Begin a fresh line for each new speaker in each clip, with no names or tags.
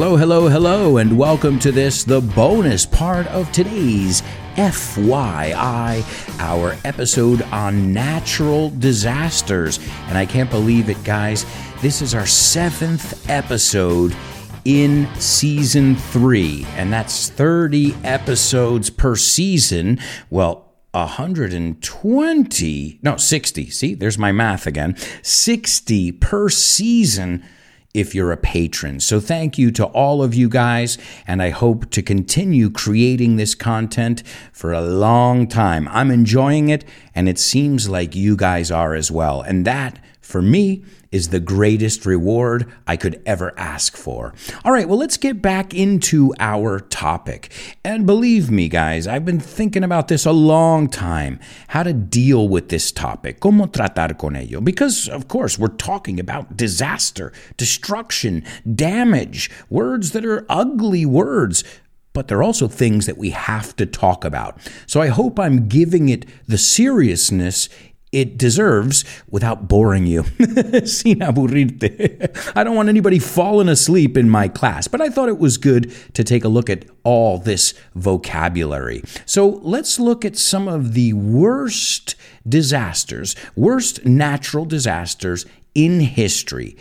Hello, hello, hello, and welcome to this, the bonus part of today's FYI, our episode on natural disasters. And I can't believe it, guys. This is our seventh episode in season three, and that's 30 episodes per season. Well, 120, no, 60. See, there's my math again. 60 per season if you're a patron. So thank you to all of you guys, and I hope to continue creating this content for a long time. I'm enjoying it, and it seems like you guys are as well. And that, for me, is the greatest reward I could ever ask for. All right, well, let's get back into our topic. And believe me, guys, I've been thinking about this a long time how to deal with this topic. ¿Cómo tratar con ello? Because, of course, we're talking about disaster, destruction, damage, words that are ugly words but they're also things that we have to talk about. So I hope I'm giving it the seriousness it deserves without boring you. Sin aburrirte. I don't want anybody falling asleep in my class, but I thought it was good to take a look at all this vocabulary. So let's look at some of the worst disasters, worst natural disasters in history.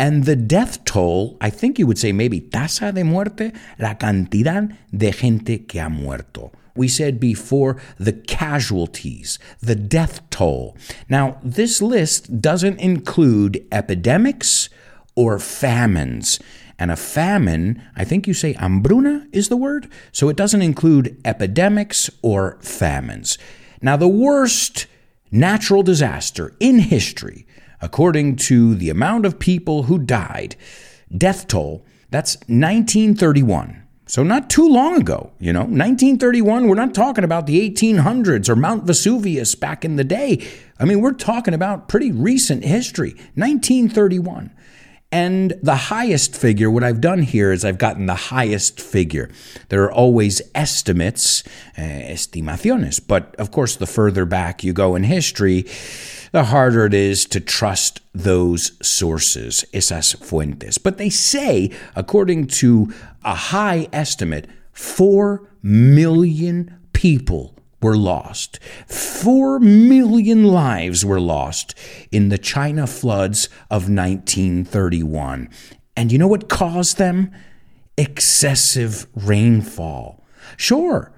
And the death toll, I think you would say maybe tasa de muerte, la cantidad de gente que ha muerto we said before the casualties, the death toll. Now, this list doesn't include epidemics or famines. And a famine, I think you say hambruna is the word. So it doesn't include epidemics or famines. Now, the worst natural disaster in history, according to the amount of people who died, death toll, that's 1931. So, not too long ago, you know, 1931, we're not talking about the 1800s or Mount Vesuvius back in the day. I mean, we're talking about pretty recent history, 1931. And the highest figure, what I've done here is I've gotten the highest figure. There are always estimates, uh, estimaciones, but of course, the further back you go in history, the harder it is to trust those sources, esas fuentes. But they say, according to a high estimate, 4 million people were lost. 4 million lives were lost in the China floods of 1931. And you know what caused them? Excessive rainfall. Sure,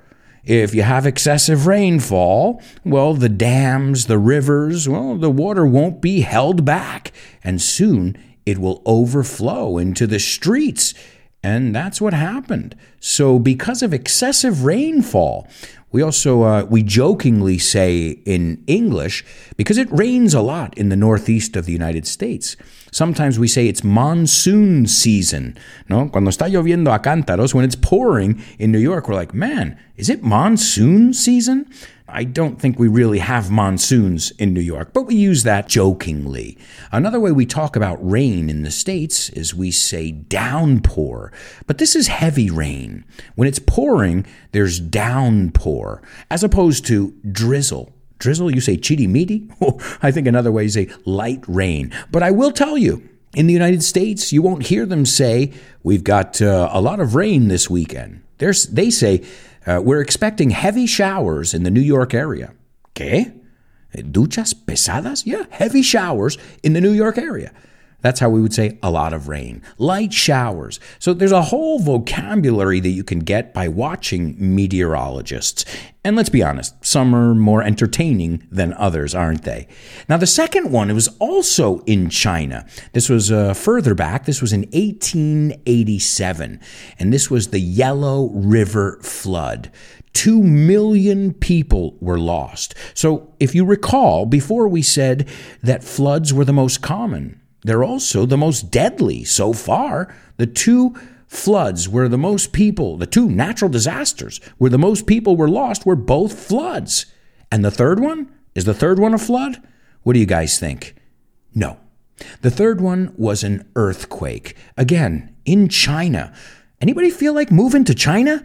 if you have excessive rainfall, well, the dams, the rivers, well, the water won't be held back, and soon it will overflow into the streets. And that's what happened. So, because of excessive rainfall, we also uh, we jokingly say in English because it rains a lot in the northeast of the United States. Sometimes we say it's monsoon season. No, cuando está lloviendo a cántaros, when it's pouring in New York, we're like, man, is it monsoon season? I don't think we really have monsoons in New York, but we use that jokingly. Another way we talk about rain in the States is we say downpour, but this is heavy rain. When it's pouring, there's downpour, as opposed to drizzle. Drizzle, you say chirimiri? I think another way is a light rain. But I will tell you, in the United States, you won't hear them say, We've got uh, a lot of rain this weekend. There's, they say, uh, We're expecting heavy showers in the New York area. ¿Qué? Duchas pesadas? Yeah, heavy showers in the New York area. That's how we would say a lot of rain, light showers. So there's a whole vocabulary that you can get by watching meteorologists. And let's be honest, some are more entertaining than others, aren't they? Now, the second one, it was also in China. This was uh, further back. This was in 1887. And this was the Yellow River flood. Two million people were lost. So, if you recall, before we said that floods were the most common, they're also the most deadly so far. The two floods where the most people, the two natural disasters where the most people were lost were both floods. And the third one? Is the third one a flood? What do you guys think? No. The third one was an earthquake. Again, in China. Anybody feel like moving to China?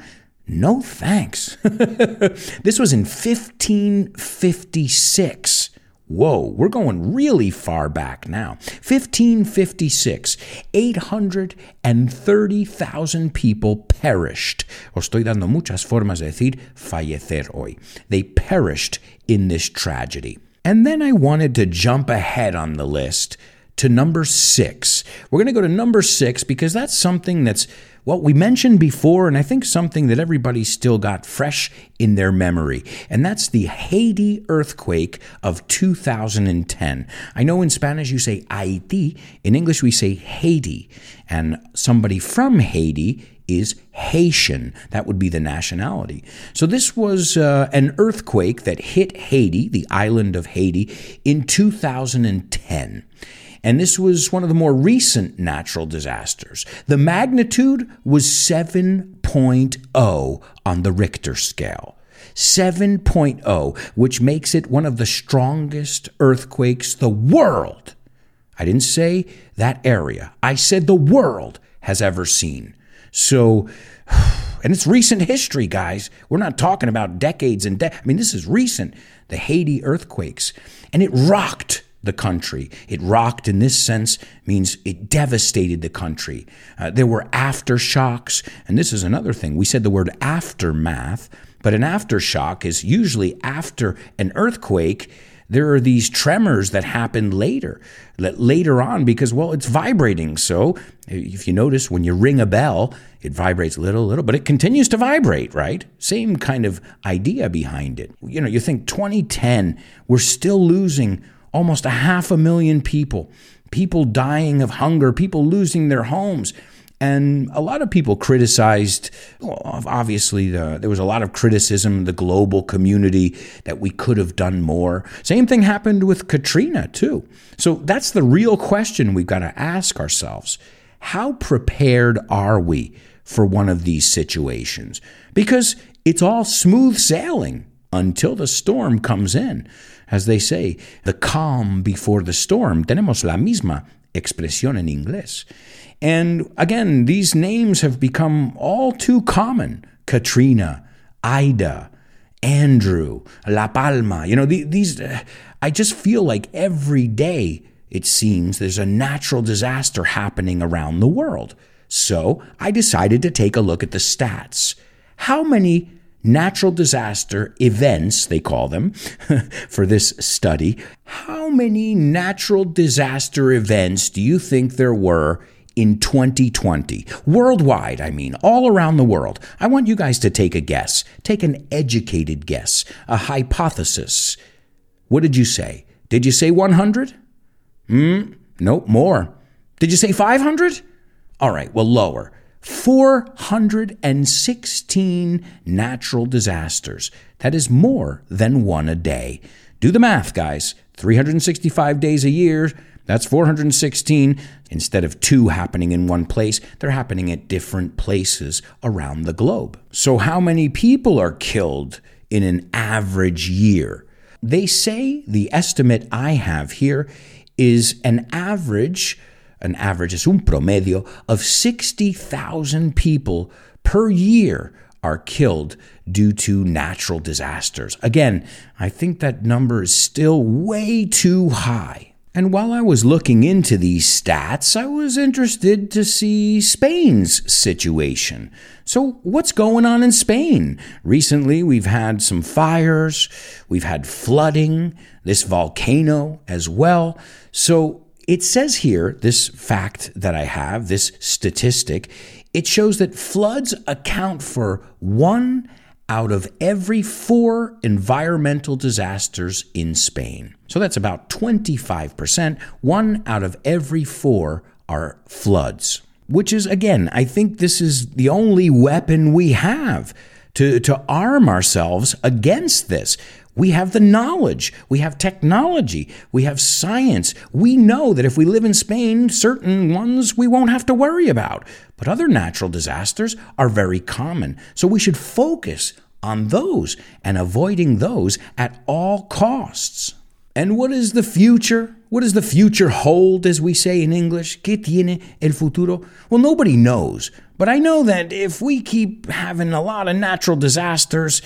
No thanks. this was in 1556. Whoa, we're going really far back now. 1556, 830,000 people perished. Os estoy dando muchas formas de decir fallecer hoy. They perished in this tragedy. And then I wanted to jump ahead on the list to number six. We're going to go to number six because that's something that's what we mentioned before, and I think something that everybody still got fresh in their memory, and that's the Haiti earthquake of 2010. I know in Spanish you say Haiti, in English we say Haiti, and somebody from Haiti is Haitian. That would be the nationality. So this was uh, an earthquake that hit Haiti, the island of Haiti, in 2010 and this was one of the more recent natural disasters. The magnitude was 7.0 on the Richter scale. 7.0, which makes it one of the strongest earthquakes the world, I didn't say that area, I said the world has ever seen. So, and it's recent history, guys. We're not talking about decades and de- I mean, this is recent. The Haiti earthquakes, and it rocked the country. It rocked in this sense means it devastated the country. Uh, there were aftershocks, and this is another thing. We said the word aftermath, but an aftershock is usually after an earthquake. There are these tremors that happen later, that later on, because, well, it's vibrating. So, if you notice, when you ring a bell, it vibrates little, little, but it continues to vibrate, right? Same kind of idea behind it. You know, you think 2010, we're still losing almost a half a million people, people dying of hunger, people losing their homes. And a lot of people criticized, obviously, the, there was a lot of criticism, in the global community, that we could have done more. Same thing happened with Katrina, too. So that's the real question we've got to ask ourselves. How prepared are we for one of these situations? Because it's all smooth sailing until the storm comes in. As they say, the calm before the storm. Tenemos la misma expresión en inglés. And again, these names have become all too common Katrina, Ida, Andrew, La Palma. You know, these, I just feel like every day, it seems, there's a natural disaster happening around the world. So I decided to take a look at the stats. How many natural disaster events, they call them, for this study. How many natural disaster events do you think there were in 2020? Worldwide, I mean, all around the world. I want you guys to take a guess. Take an educated guess, a hypothesis. What did you say? Did you say 100? Hmm, nope, more. Did you say 500? All right, well, lower. 416 natural disasters. That is more than one a day. Do the math, guys. 365 days a year, that's 416. Instead of two happening in one place, they're happening at different places around the globe. So, how many people are killed in an average year? They say the estimate I have here is an average an average, es un promedio of 60,000 people per year are killed due to natural disasters. Again, I think that number is still way too high. And while I was looking into these stats, I was interested to see Spain's situation. So, what's going on in Spain? Recently, we've had some fires, we've had flooding, this volcano as well. So, it says here, this fact that I have, this statistic, it shows that floods account for one out of every four environmental disasters in Spain. So that's about 25%. One out of every four are floods, which is, again, I think this is the only weapon we have to, to arm ourselves against this. We have the knowledge, we have technology, we have science. We know that if we live in Spain, certain ones we won't have to worry about. But other natural disasters are very common. So we should focus on those and avoiding those at all costs. And what is the future? What does the future hold, as we say in English? ¿Qué tiene el futuro? Well, nobody knows. But I know that if we keep having a lot of natural disasters,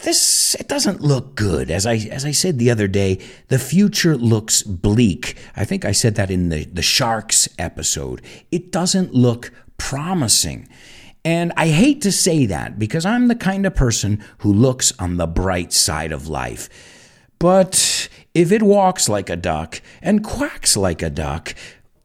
this it doesn't look good. As i as i said the other day the future looks bleak. I think i said that in the the sharks episode. It doesn't look promising. And i hate to say that because i'm the kind of person who looks on the bright side of life. But if it walks like a duck and quacks like a duck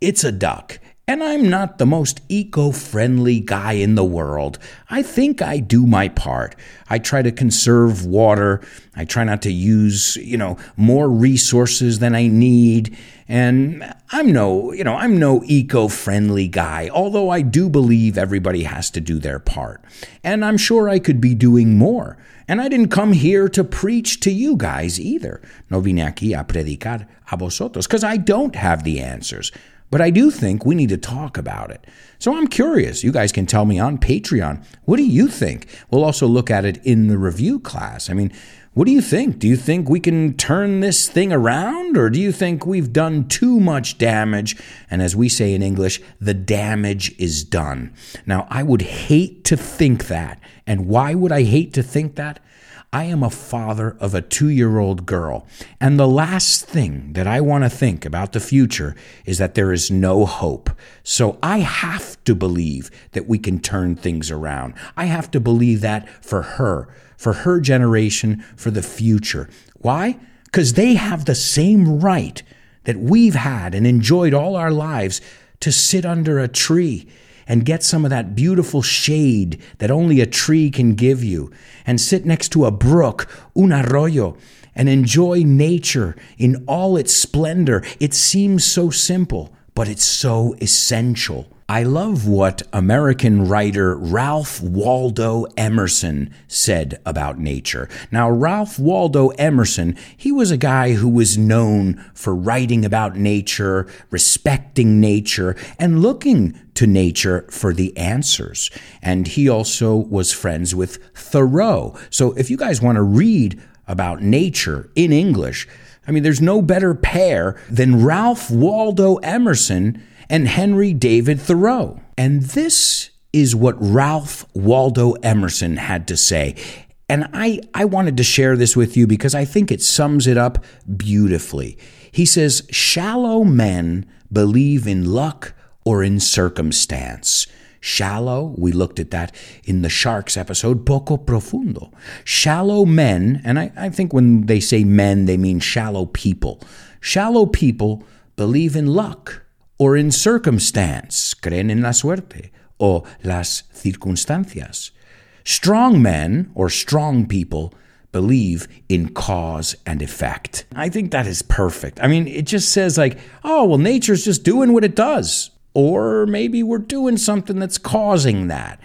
it's a duck and I'm not the most eco friendly guy in the world. I think I do my part. I try to conserve water. I try not to use, you know, more resources than I need. And I'm no, you know, I'm no eco friendly guy, although I do believe everybody has to do their part. And I'm sure I could be doing more. And I didn't come here to preach to you guys either. No vine aquí a predicar a vosotros, because I don't have the answers. But I do think we need to talk about it. So I'm curious. You guys can tell me on Patreon. What do you think? We'll also look at it in the review class. I mean, what do you think? Do you think we can turn this thing around, or do you think we've done too much damage? And as we say in English, the damage is done. Now, I would hate to think that. And why would I hate to think that? I am a father of a two year old girl, and the last thing that I want to think about the future is that there is no hope. So I have to believe that we can turn things around. I have to believe that for her, for her generation, for the future. Why? Because they have the same right that we've had and enjoyed all our lives to sit under a tree and get some of that beautiful shade that only a tree can give you, and sit next to a brook, un arroyo, and enjoy nature in all its splendor. It seems so simple, but it's so essential. I love what American writer Ralph Waldo Emerson said about nature. Now, Ralph Waldo Emerson, he was a guy who was known for writing about nature, respecting nature, and looking to nature for the answers. And he also was friends with Thoreau. So if you guys want to read about nature in English, I mean, there's no better pair than Ralph Waldo Emerson and Henry David Thoreau. And this is what Ralph Waldo Emerson had to say. And I, I wanted to share this with you because I think it sums it up beautifully. He says, Shallow men believe in luck or in circumstance. Shallow, we looked at that in the Sharks episode, poco profundo. Shallow men, and I, I think when they say men, they mean shallow people. Shallow people believe in luck or in circumstance, creen en la suerte, o las circunstancias. Strong men or strong people believe in cause and effect. I think that is perfect. I mean, it just says, like, oh, well, nature's just doing what it does. Or maybe we're doing something that's causing that.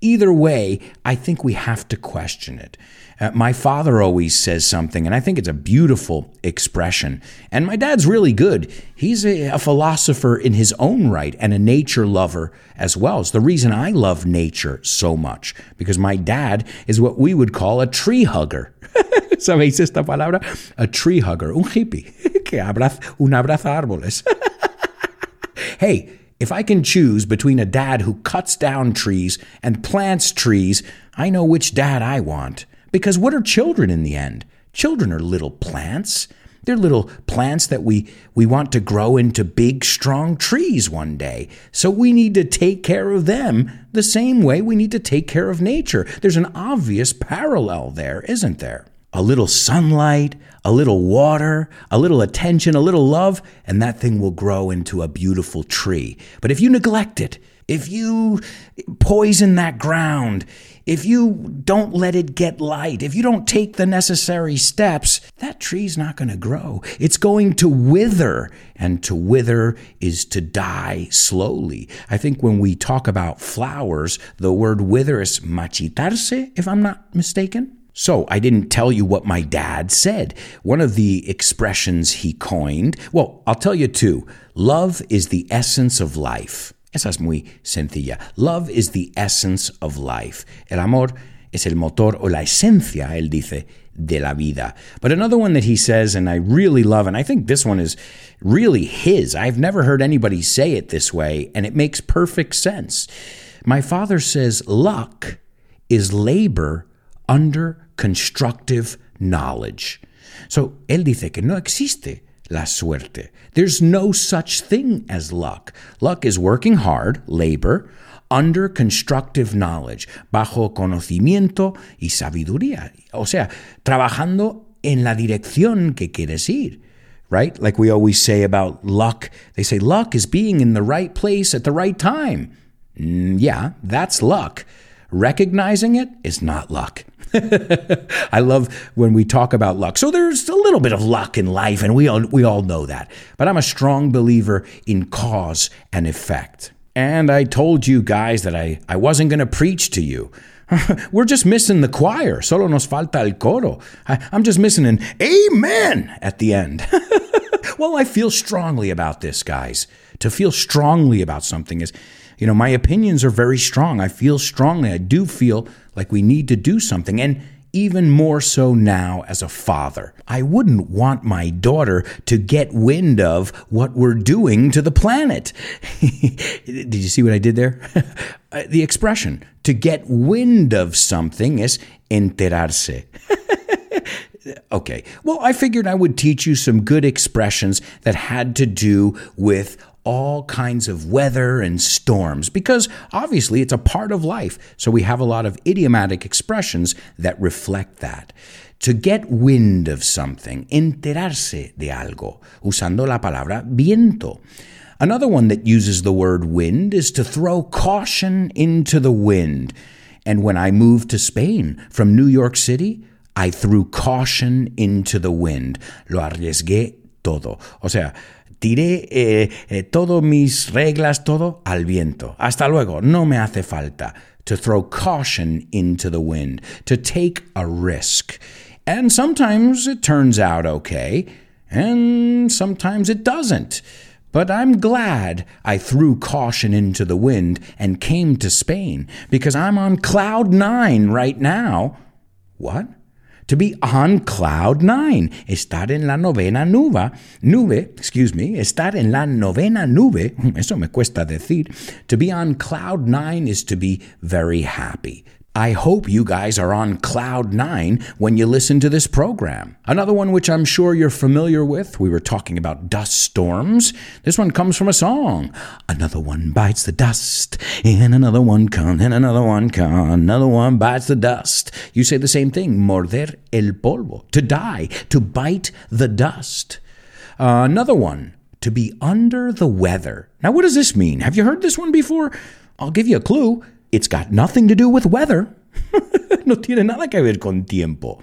Either way, I think we have to question it. Uh, my father always says something, and I think it's a beautiful expression. And my dad's really good. He's a, a philosopher in his own right and a nature lover as well. It's the reason I love nature so much, because my dad is what we would call a tree hugger. ¿Sabéis esta palabra? A tree hugger, un hippie que abraza, un abraza árboles. hey, if I can choose between a dad who cuts down trees and plants trees, I know which dad I want. Because what are children in the end? Children are little plants. They're little plants that we, we want to grow into big, strong trees one day. So we need to take care of them the same way we need to take care of nature. There's an obvious parallel there, isn't there? A little sunlight, a little water, a little attention, a little love, and that thing will grow into a beautiful tree. But if you neglect it, if you poison that ground, if you don't let it get light, if you don't take the necessary steps, that tree's not going to grow. It's going to wither, and to wither is to die slowly. I think when we talk about flowers, the word wither is marchitarse, if I'm not mistaken. So, I didn't tell you what my dad said. One of the expressions he coined, well, I'll tell you two. Love is the essence of life. Esa es muy sencilla. Love is the essence of life. El amor es el motor o la esencia, él dice, de la vida. But another one that he says, and I really love, and I think this one is really his. I've never heard anybody say it this way, and it makes perfect sense. My father says, luck is labor under constructive knowledge. So, él dice que no existe la suerte. There's no such thing as luck. Luck is working hard, labor, under constructive knowledge, bajo conocimiento y sabiduría. O sea, trabajando en la dirección que quieres ir. Right? Like we always say about luck, they say luck is being in the right place at the right time. Mm, yeah, that's luck. Recognizing it is not luck. I love when we talk about luck. So there's a little bit of luck in life, and we all, we all know that. But I'm a strong believer in cause and effect. And I told you guys that I, I wasn't going to preach to you. We're just missing the choir. Solo nos falta el coro. I, I'm just missing an amen at the end. well, I feel strongly about this, guys. To feel strongly about something is, you know, my opinions are very strong. I feel strongly. I do feel like we need to do something. And even more so now as a father. I wouldn't want my daughter to get wind of what we're doing to the planet. did you see what I did there? Uh, the expression to get wind of something is enterarse. okay, well, I figured I would teach you some good expressions that had to do with all kinds of weather and storms because obviously it's a part of life. So we have a lot of idiomatic expressions that reflect that. To get wind of something, enterarse de algo, usando la palabra viento. Another one that uses the word wind is to throw caution into the wind. And when I moved to Spain from New York City, I threw caution into the wind. Lo arriesgué todo. O sea, tiré eh, eh, todo mis reglas, todo al viento. Hasta luego, no me hace falta. To throw caution into the wind, to take a risk. And sometimes it turns out okay, and sometimes it doesn't. But I'm glad I threw caution into the wind and came to Spain because I'm on cloud nine right now. What? To be on cloud nine, estar en la novena nube, nube, excuse me, estar en la novena nube, eso me cuesta decir. To be on cloud nine is to be very happy. I hope you guys are on cloud nine when you listen to this program. Another one which I'm sure you're familiar with, we were talking about dust storms. This one comes from a song. Another one bites the dust, and another one comes, and another one comes, another one bites the dust. You say the same thing, morder el polvo, to die, to bite the dust. Uh, another one, to be under the weather. Now, what does this mean? Have you heard this one before? I'll give you a clue. It's got nothing to do with weather. no tiene nada que ver con tiempo.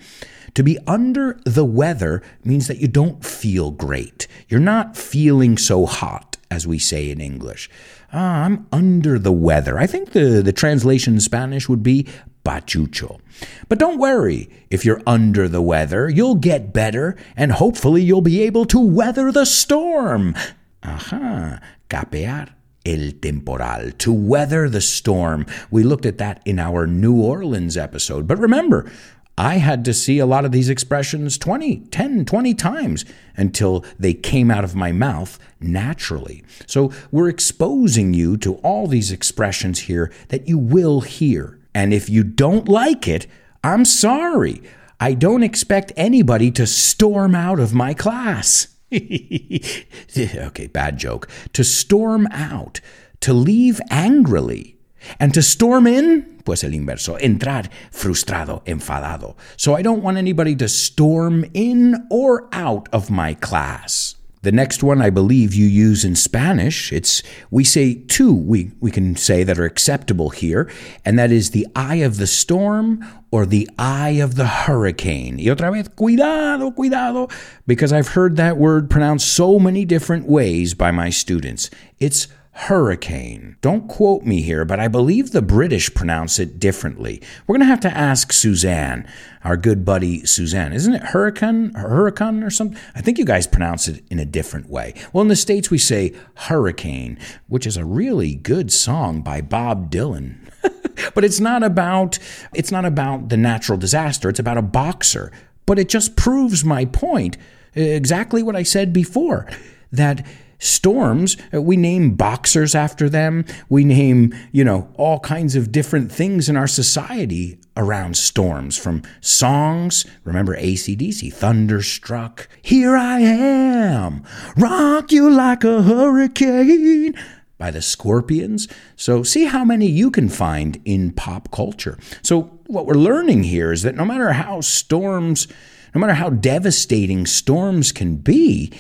To be under the weather means that you don't feel great. You're not feeling so hot, as we say in English. Ah, I'm under the weather. I think the, the translation in Spanish would be pachucho. But don't worry, if you're under the weather, you'll get better and hopefully you'll be able to weather the storm. Aha, capear el temporal, to weather the storm. We looked at that in our New Orleans episode. But remember, I had to see a lot of these expressions 20, 10, 20 times until they came out of my mouth naturally. So we're exposing you to all these expressions here that you will hear. And if you don't like it, I'm sorry. I don't expect anybody to storm out of my class. okay, bad joke. To storm out, to leave angrily, and to storm in, pues el inverso, entrar frustrado, enfadado. So I don't want anybody to storm in or out of my class. The next one I believe you use in Spanish. It's we say two we, we can say that are acceptable here, and that is the eye of the storm or the eye of the hurricane. Y otra vez, cuidado, cuidado, because I've heard that word pronounced so many different ways by my students. It's hurricane. Don't quote me here, but I believe the British pronounce it differently. We're going to have to ask Suzanne, our good buddy Suzanne. Isn't it hurricane, hurricane or something? I think you guys pronounce it in a different way. Well, in the States, we say hurricane, which is a really good song by Bob Dylan. but it's not about it's not about the natural disaster. It's about a boxer. But it just proves my point, exactly what I said before, that storms, we name boxers after them. We name, you know, all kinds of different things in our society around storms from songs. Remember ACDC, Thunderstruck. Here I am, rock you like a hurricane by the Scorpions. So, see how many you can find in pop culture. So, what we're learning here is that no matter how storms, no matter how devastating storms can be,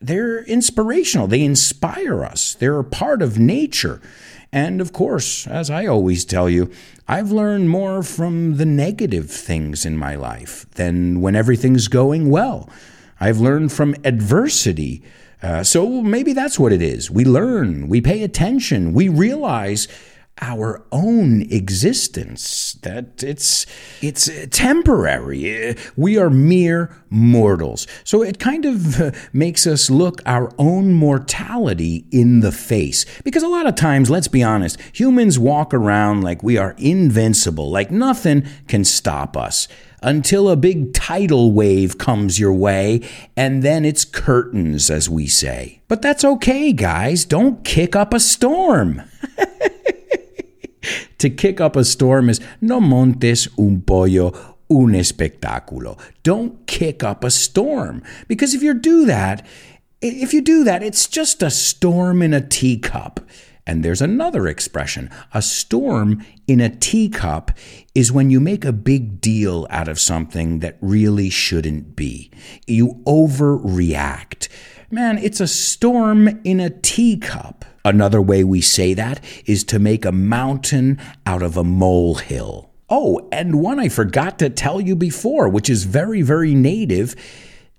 they're inspirational. They inspire us. They're a part of nature. And of course, as I always tell you, I've learned more from the negative things in my life than when everything's going well. I've learned from adversity. Uh, so maybe that's what it is. We learn, we pay attention, we realize our own existence that it's it's temporary we are mere mortals so it kind of uh, makes us look our own mortality in the face because a lot of times let's be honest humans walk around like we are invincible like nothing can stop us until a big tidal wave comes your way, and then it's curtains, as we say. But that's okay, guys. Don't kick up a storm. To kick up a storm is no montes un pollo un espectáculo. Don't kick up a storm. Because if you do that, if you do that, it's just a storm in a teacup. And there's another expression. A storm in a teacup is when you make a big deal out of something that really shouldn't be. You overreact. Man, it's a storm in a teacup. Another way we say that is to make a mountain out of a molehill. Oh, and one I forgot to tell you before, which is very, very native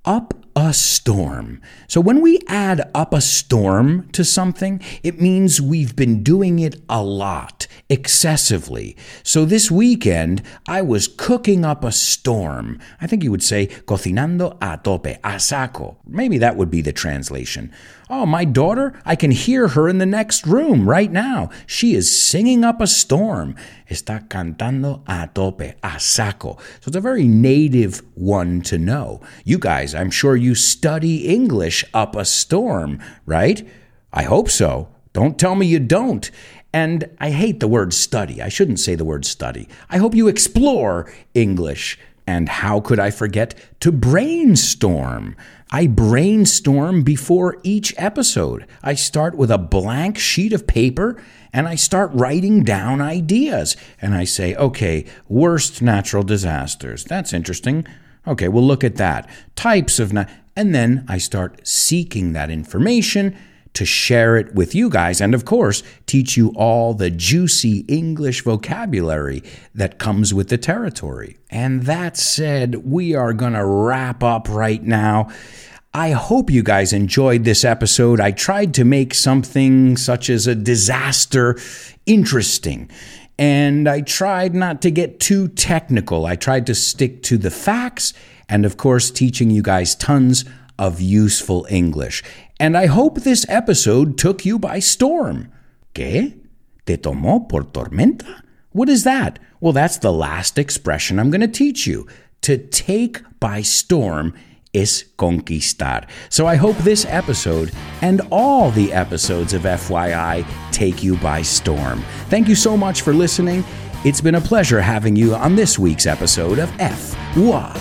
up a storm. So when we add up a storm to something, it means we've been doing it a lot, excessively. So this weekend, I was cooking up a storm. I think you would say cocinando a tope, a saco. Maybe that would be the translation. Oh, my daughter, I can hear her in the next room right now. She is singing up a storm. Está cantando a tope, a saco. So it's a very native one to know. You guys, I'm sure you study English up a storm, right? I hope so. Don't tell me you don't. And I hate the word study. I shouldn't say the word study. I hope you explore English. And how could I forget to brainstorm? I brainstorm before each episode. I start with a blank sheet of paper and I start writing down ideas. And I say, okay, worst natural disasters. That's interesting. Okay, we'll look at that. Types of. Na- and then I start seeking that information to share it with you guys and, of course, teach you all the juicy English vocabulary that comes with the territory. And that said, we are going to wrap up right now. I hope you guys enjoyed this episode. I tried to make something such as a disaster interesting. And I tried not to get too technical. I tried to stick to the facts and, of course, teaching you guys tons of useful English. And I hope this episode took you by storm. ¿Qué? ¿Te tomó por tormenta? What is that? Well, that's the last expression I'm going to teach you. To take by storm is conquistar. So I hope this episode and all the episodes of FYI take you by storm. Thank you so much for listening. It's been a pleasure having you on this week's episode of FYI.